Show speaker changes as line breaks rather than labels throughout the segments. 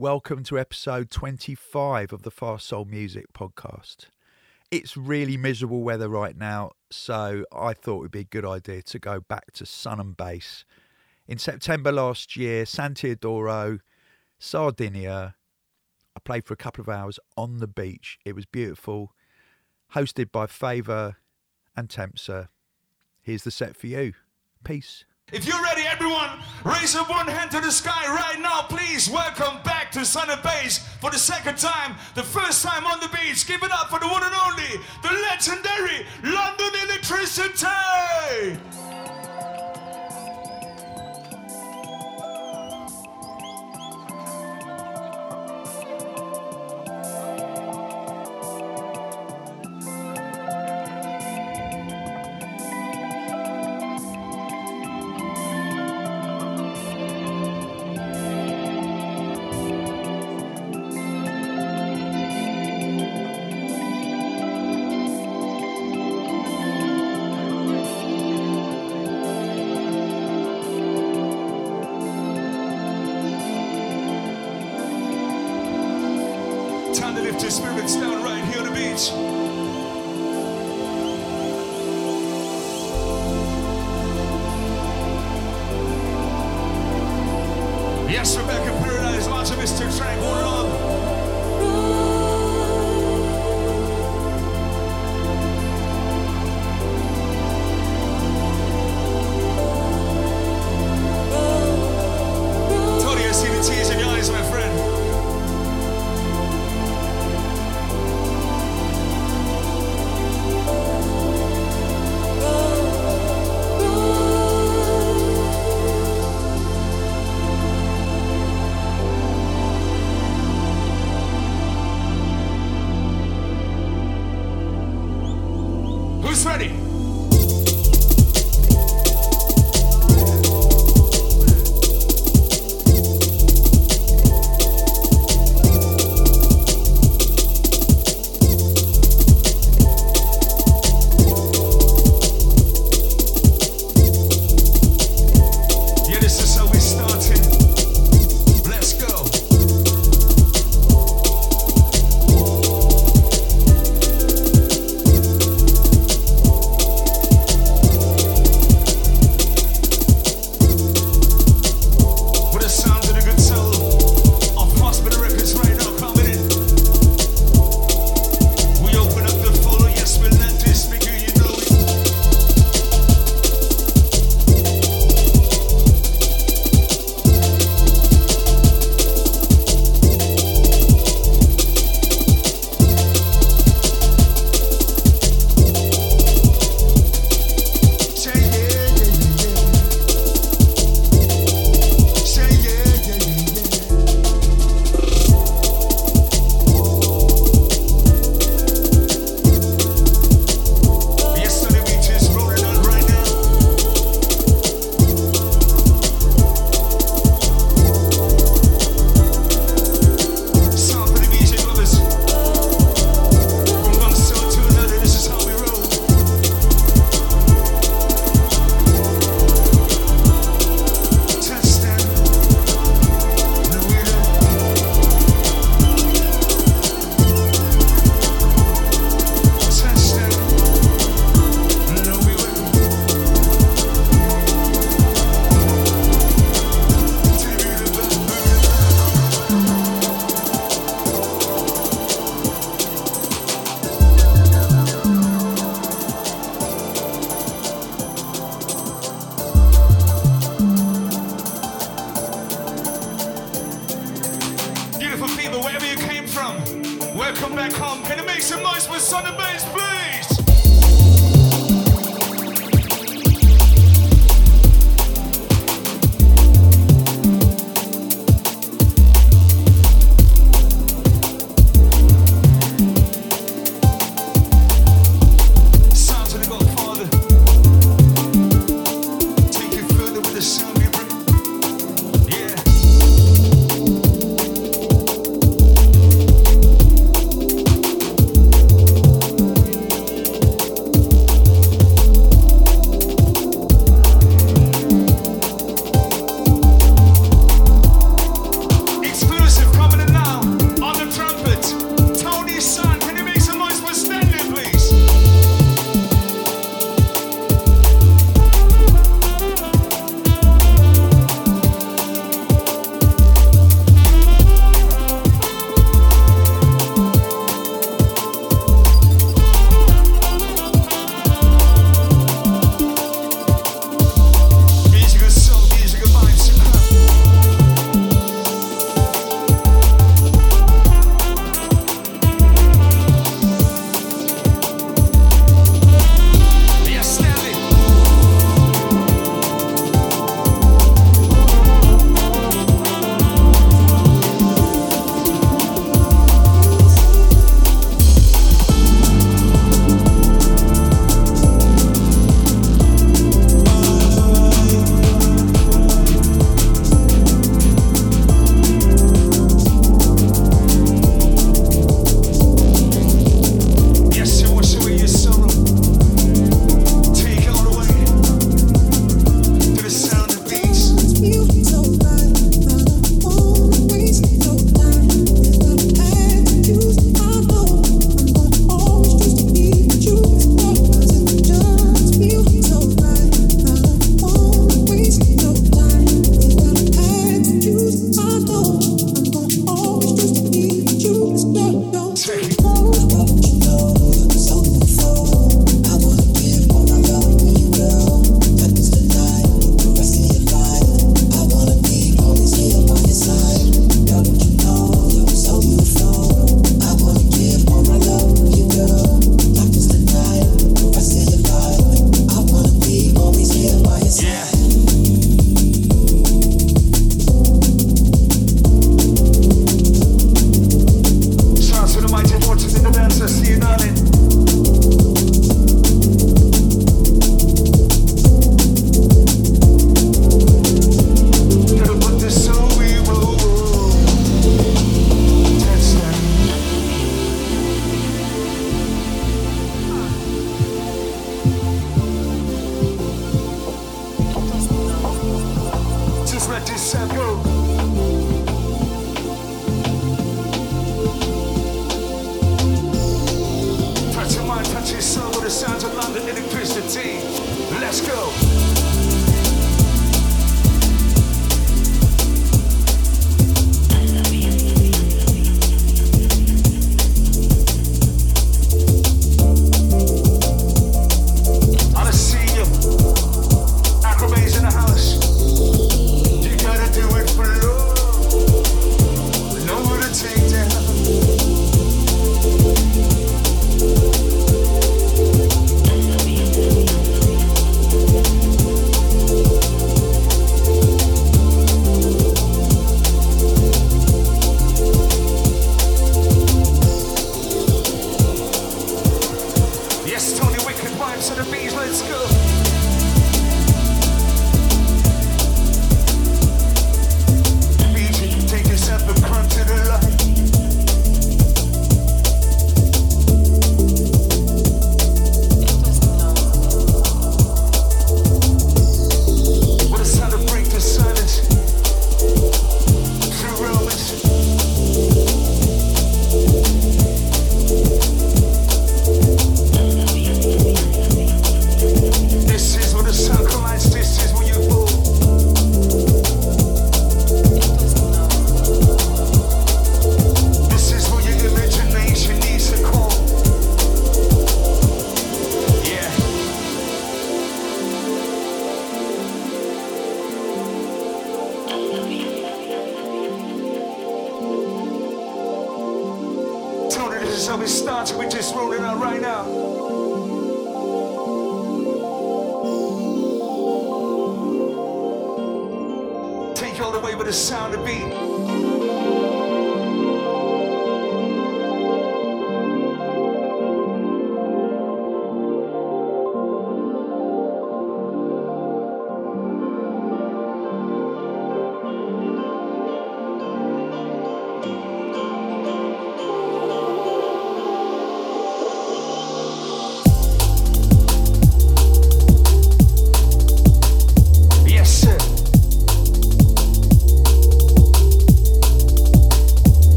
Welcome to episode 25 of the Fast Soul Music podcast. It's really miserable weather right now, so I thought it would be a good idea to go back to sun and bass. In September last year, San Teodoro, Sardinia, I played for a couple of hours on the beach. It was beautiful, hosted by Favour and Tempsa. Here's the set for you. Peace.
If you're ready, everyone, raise up one hand to the sky right now. Please welcome back to Sun and Bass for the second time, the first time on the beach. Give it up for the one and only, the legendary London Electricity.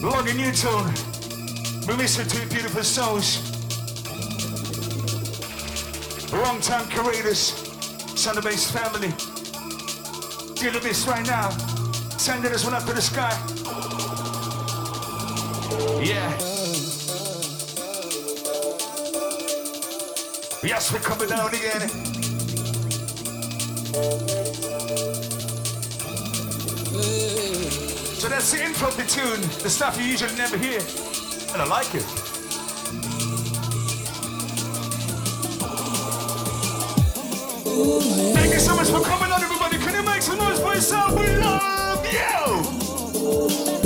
Longing new tune, we listen to beautiful souls. Long time careers, Sun and Bass family. with this right now. Sending this one up to the sky. Yeah. Yes, we're coming down again. That's the intro to the tune, the stuff you usually never hear. And I like it. Thank you so much for coming on, everybody. Can you make some noise for yourself? We love you!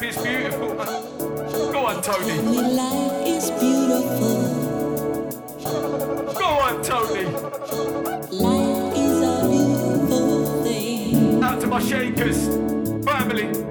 life is beautiful.
Go on, Tony.
Tell me life is beautiful.
Go on, Tony.
Life is a beautiful thing.
Out to my shakers, family.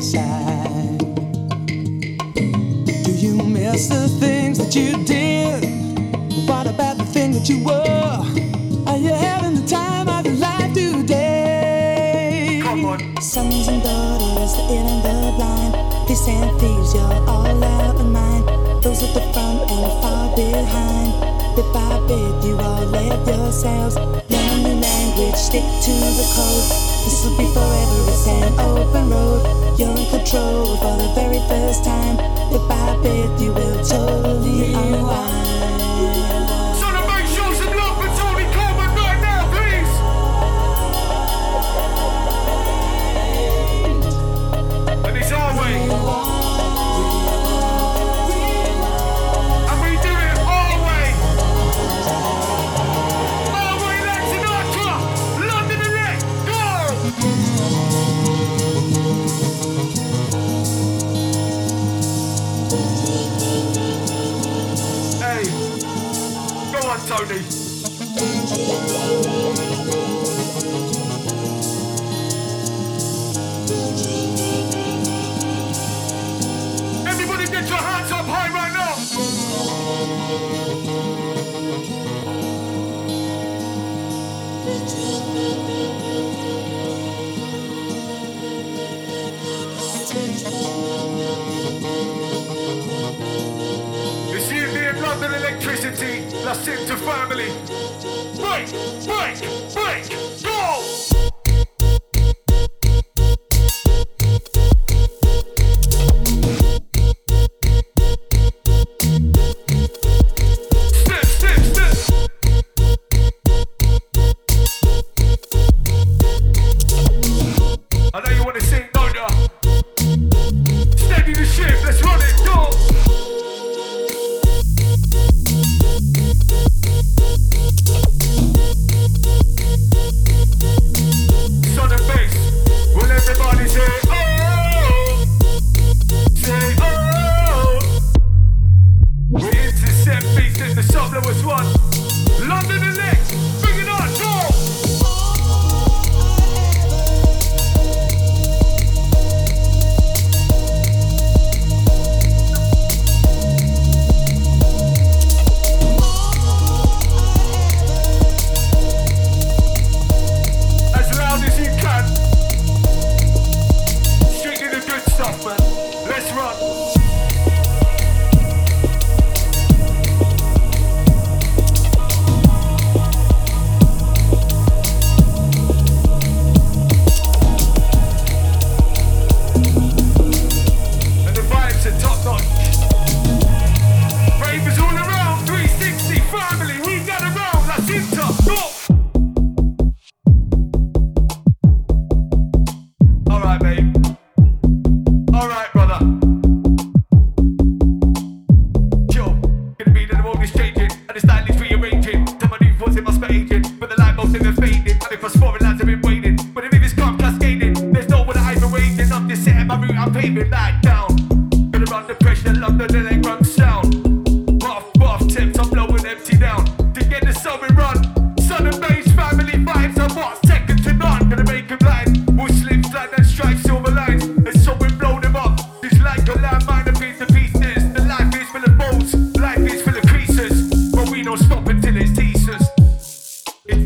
Do
you
miss the things that you did? What about the thing that you were? Are you having the time of your life today?
Come on.
Sons and daughters, the ill and the blind, Peace and thieves, you're all out of mind. Those at the front and far behind, bit by bit, you all left yourselves language, stick to the code. This will be forever, it's an open road. You're in control for the very first time. If I bit, you will totally unwind.
Friday. I us to family. Break, break.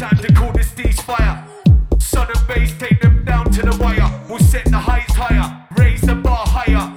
time to call this stage fire. Sun and Bass, take them down to the wire. We'll set the highs higher, raise the bar higher.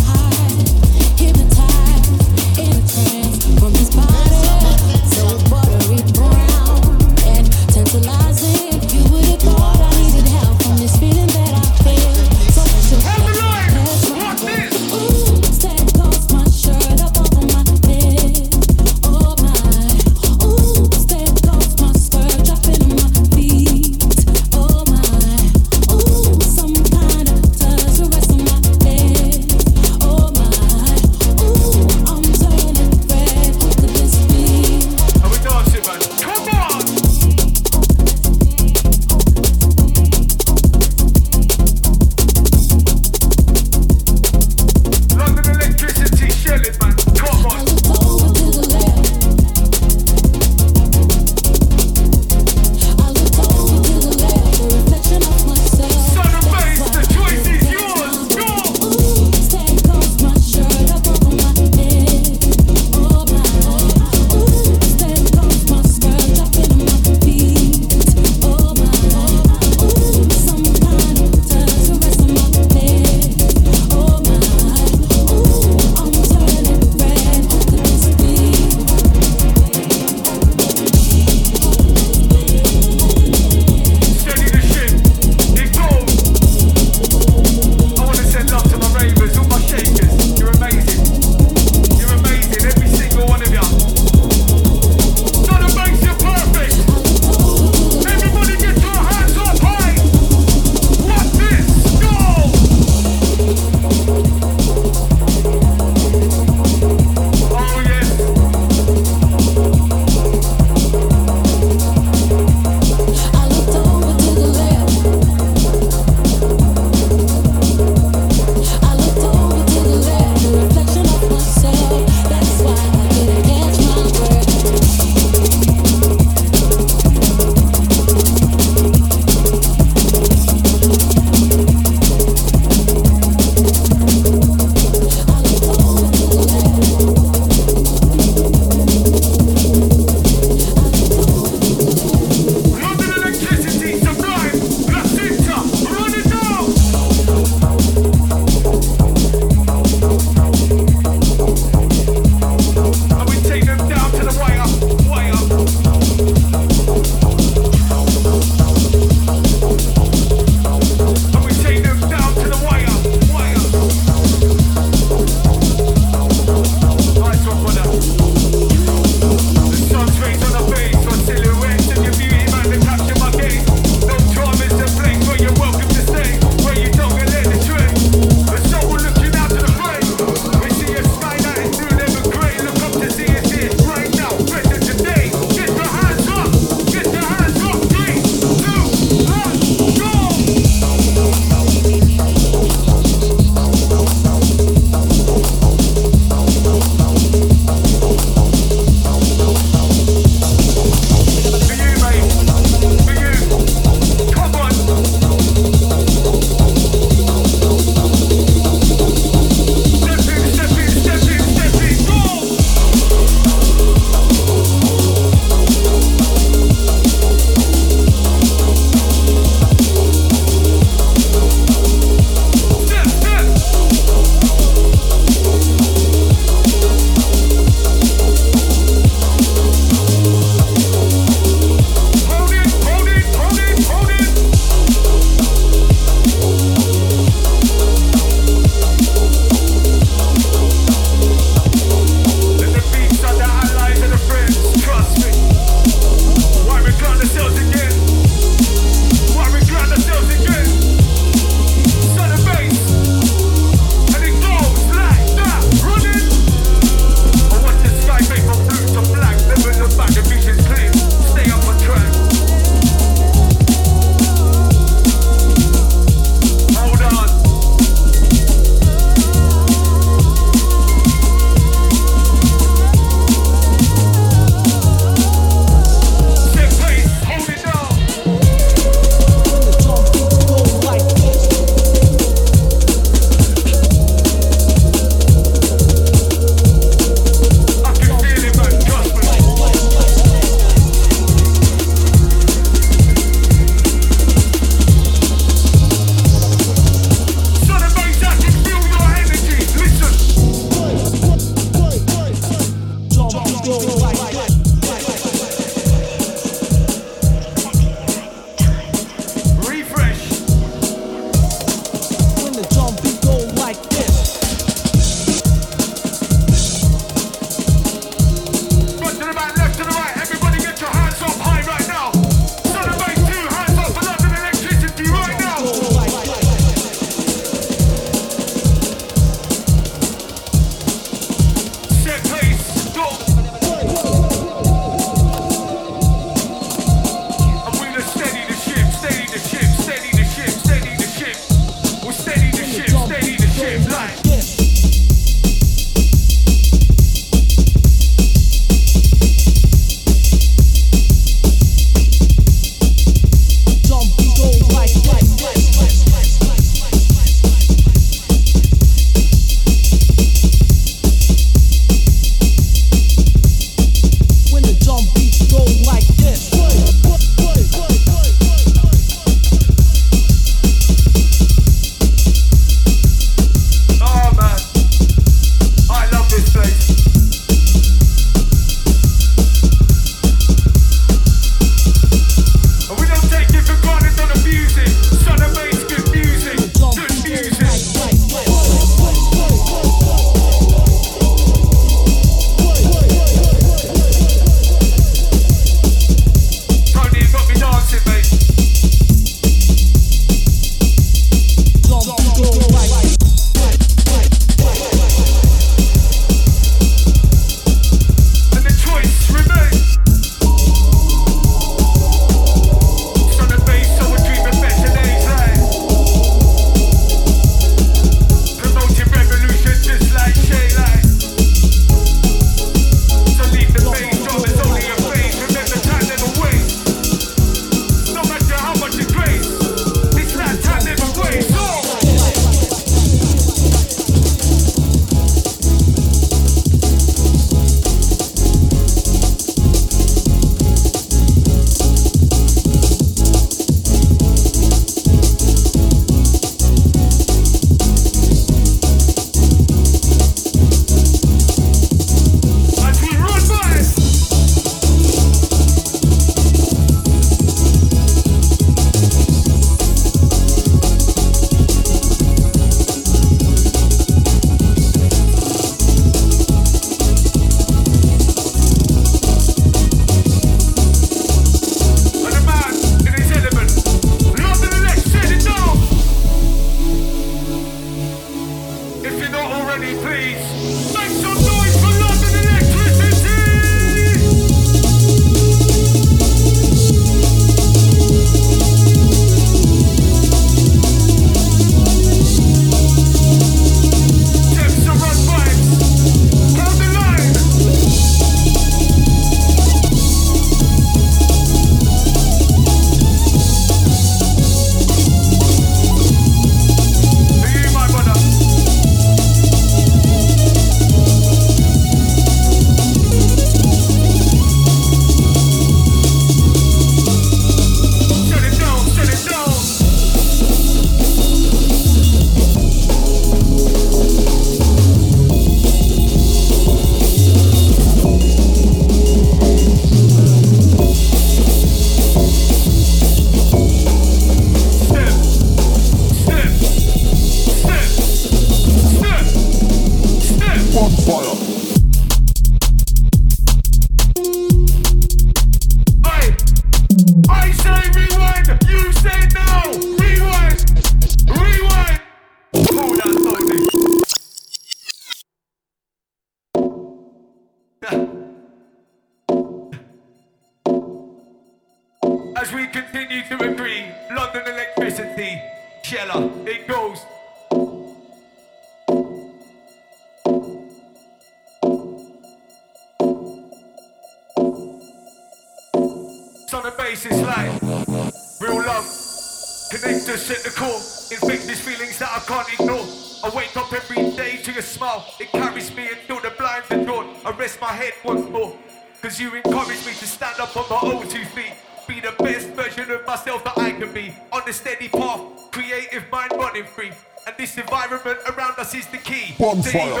seguinte,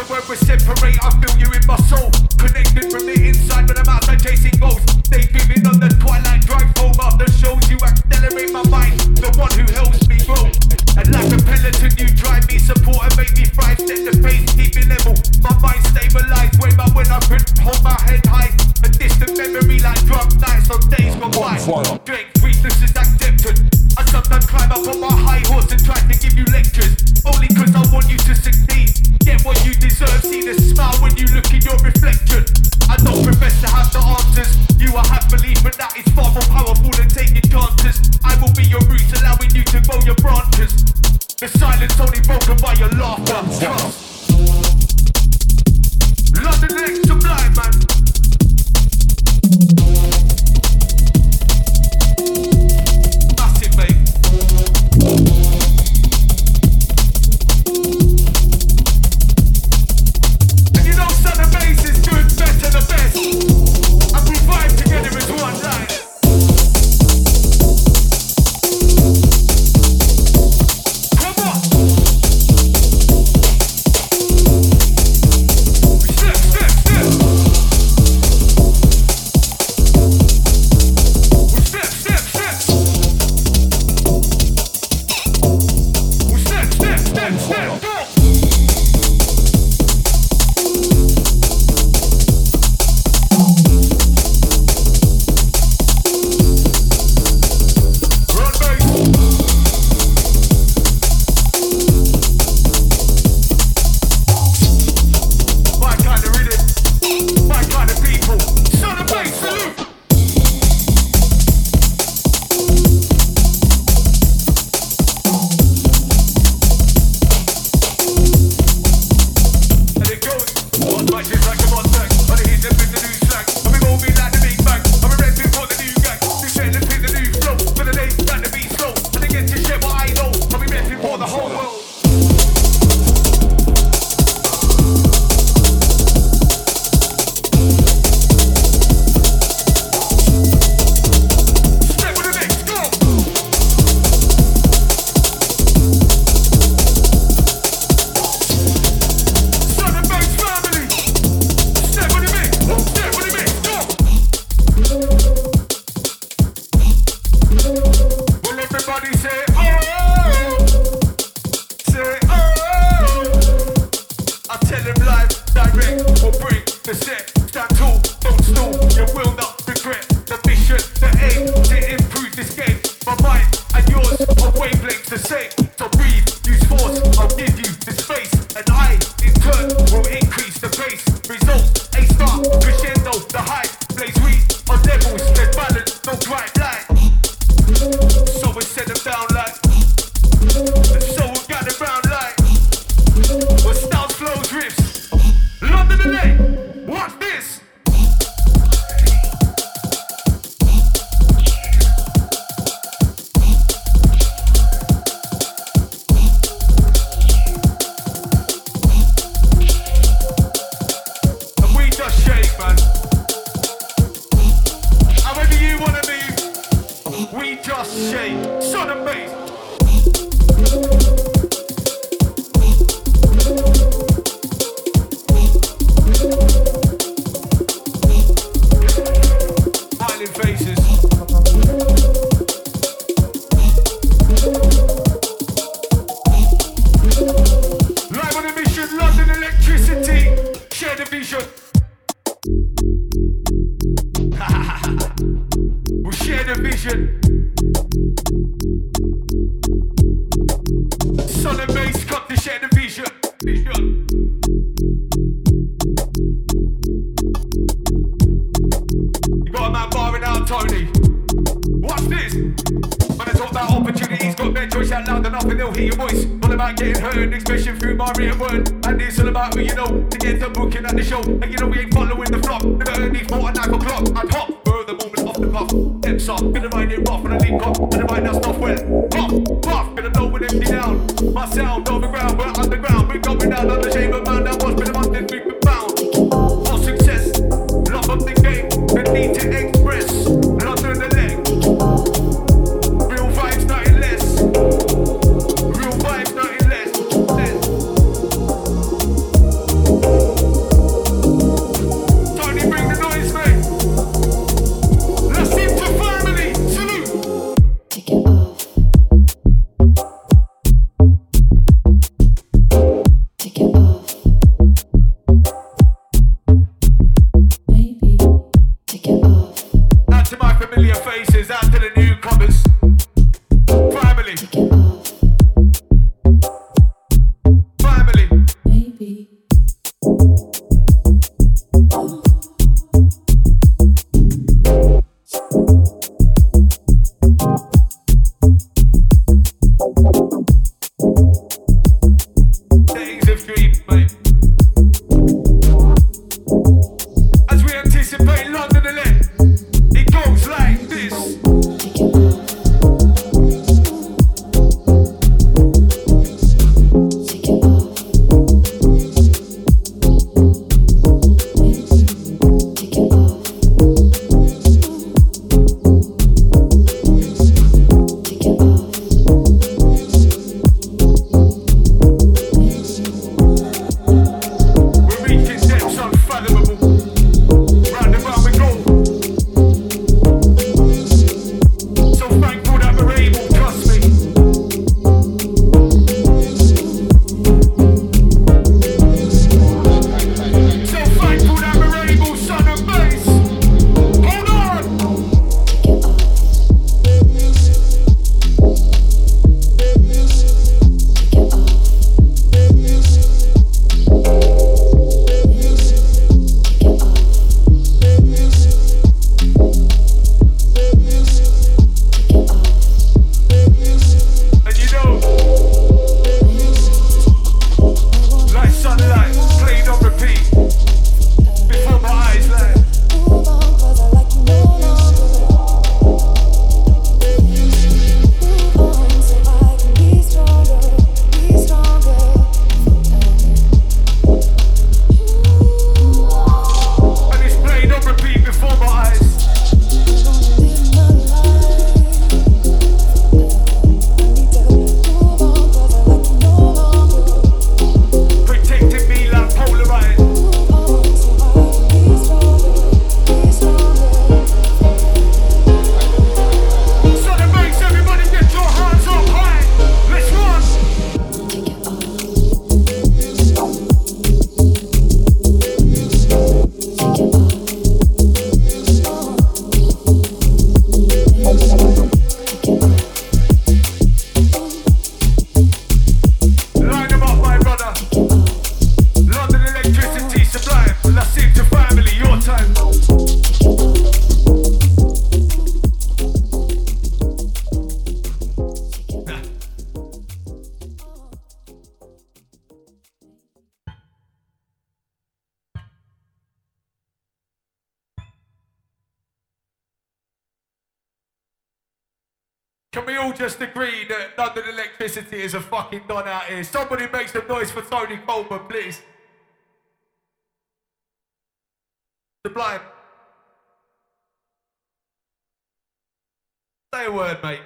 word, mate.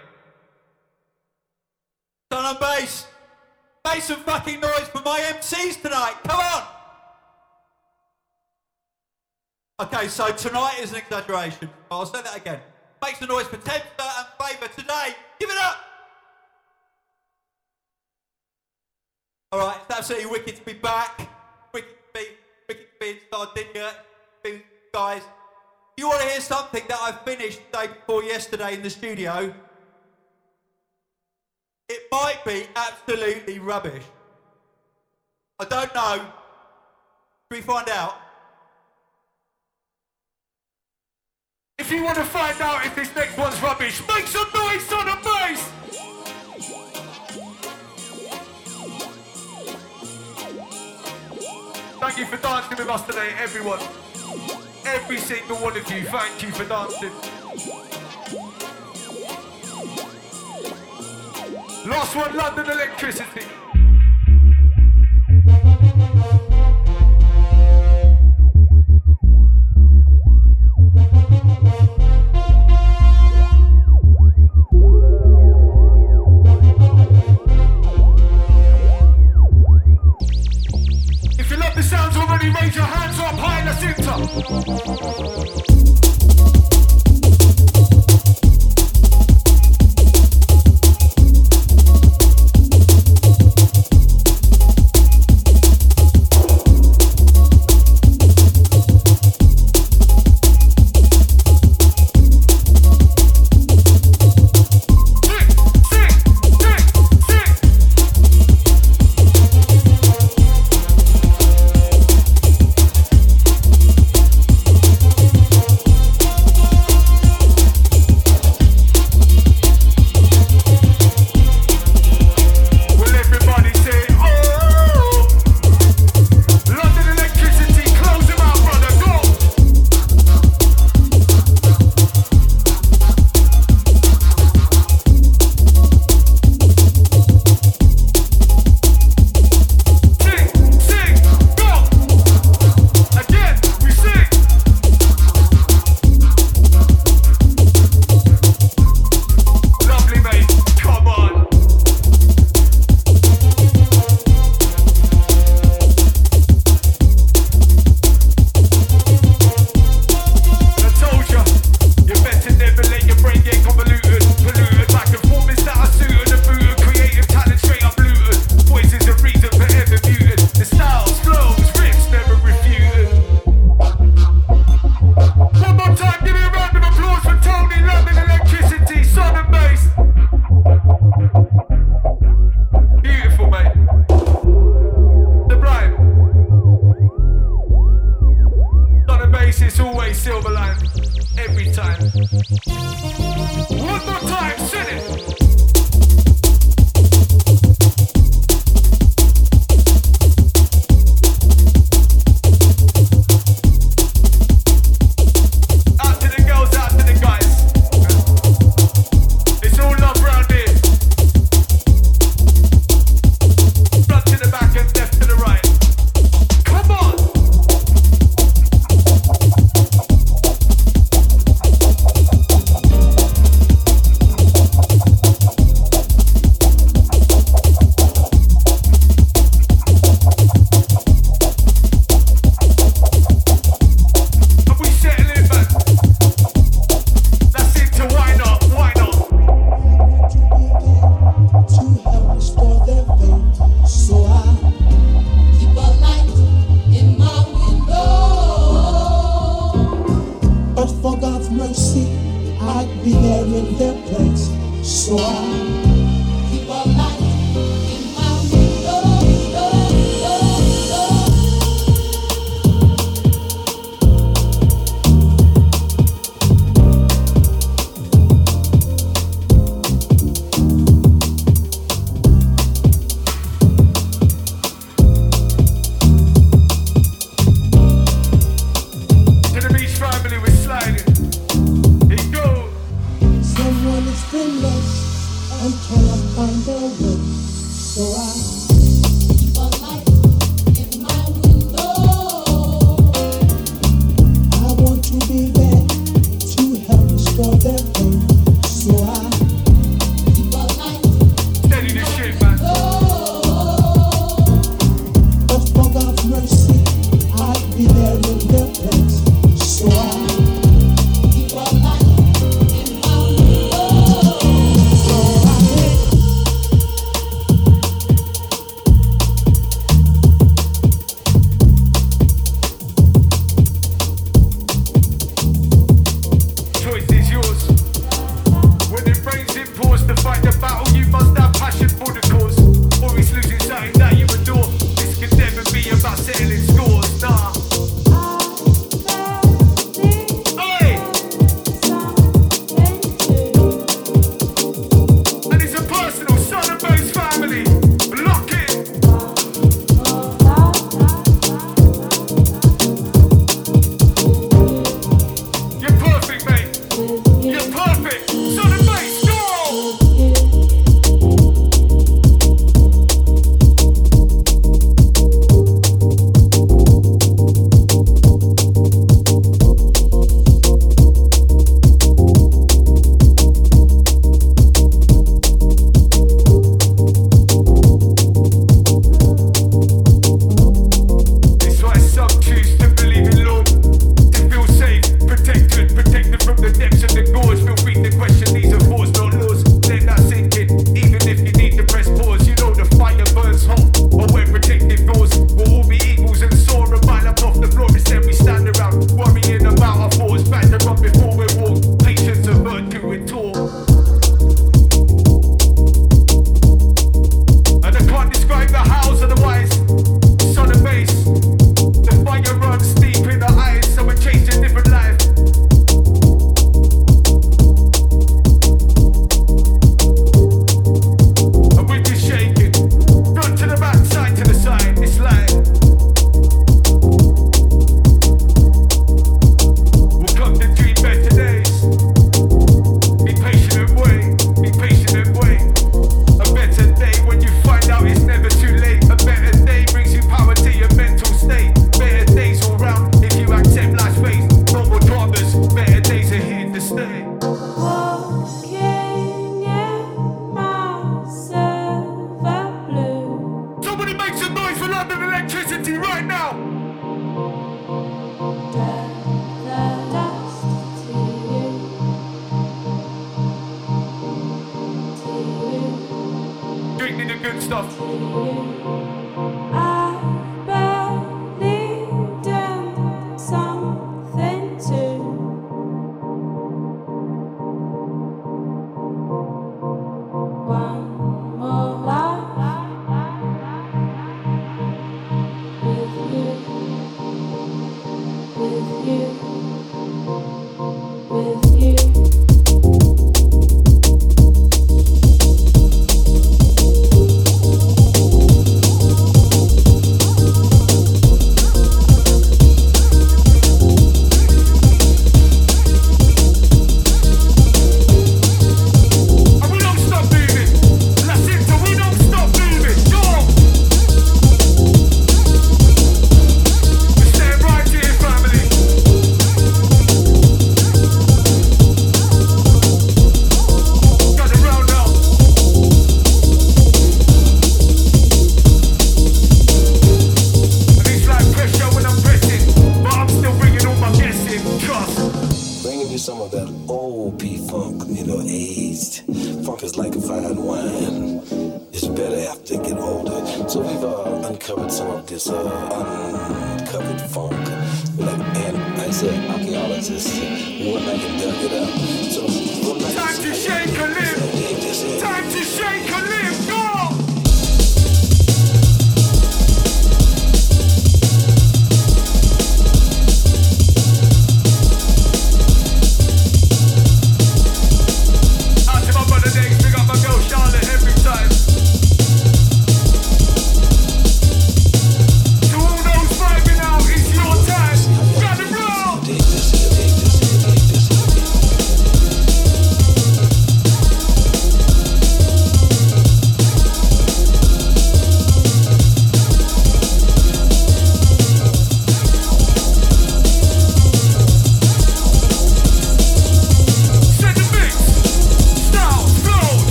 Son on
bass. Make some fucking noise for my MCs tonight. Come on. Okay, so tonight is an exaggeration. I'll say that again. Make some noise for Tedster and Favour today. Give it up. All right, it's absolutely wicked to be back. Wicked to be, wicked to be in Sardinia. Guys, you want to hear something that I finished the day before yesterday in the studio? It might be absolutely rubbish. I don't know. We find out?
If you want to find out if this next one's rubbish, make some noise on the bass! Thank you for dancing with us today, everyone. Every single one of you, thank you for dancing. Last one, London Electricity.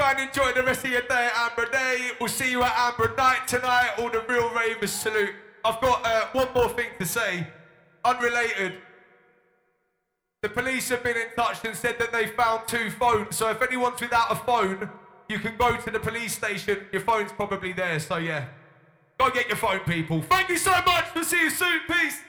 Go and enjoy the rest of your day at Amber Day. We'll see you at Amber Night tonight. All the real ravers salute. I've got uh, one more thing to say, unrelated. The police have been in touch and said that they found two phones. So if anyone's without a phone, you can go to the police station. Your phone's probably there. So yeah, go get your phone, people. Thank you so much. We'll see you soon. Peace.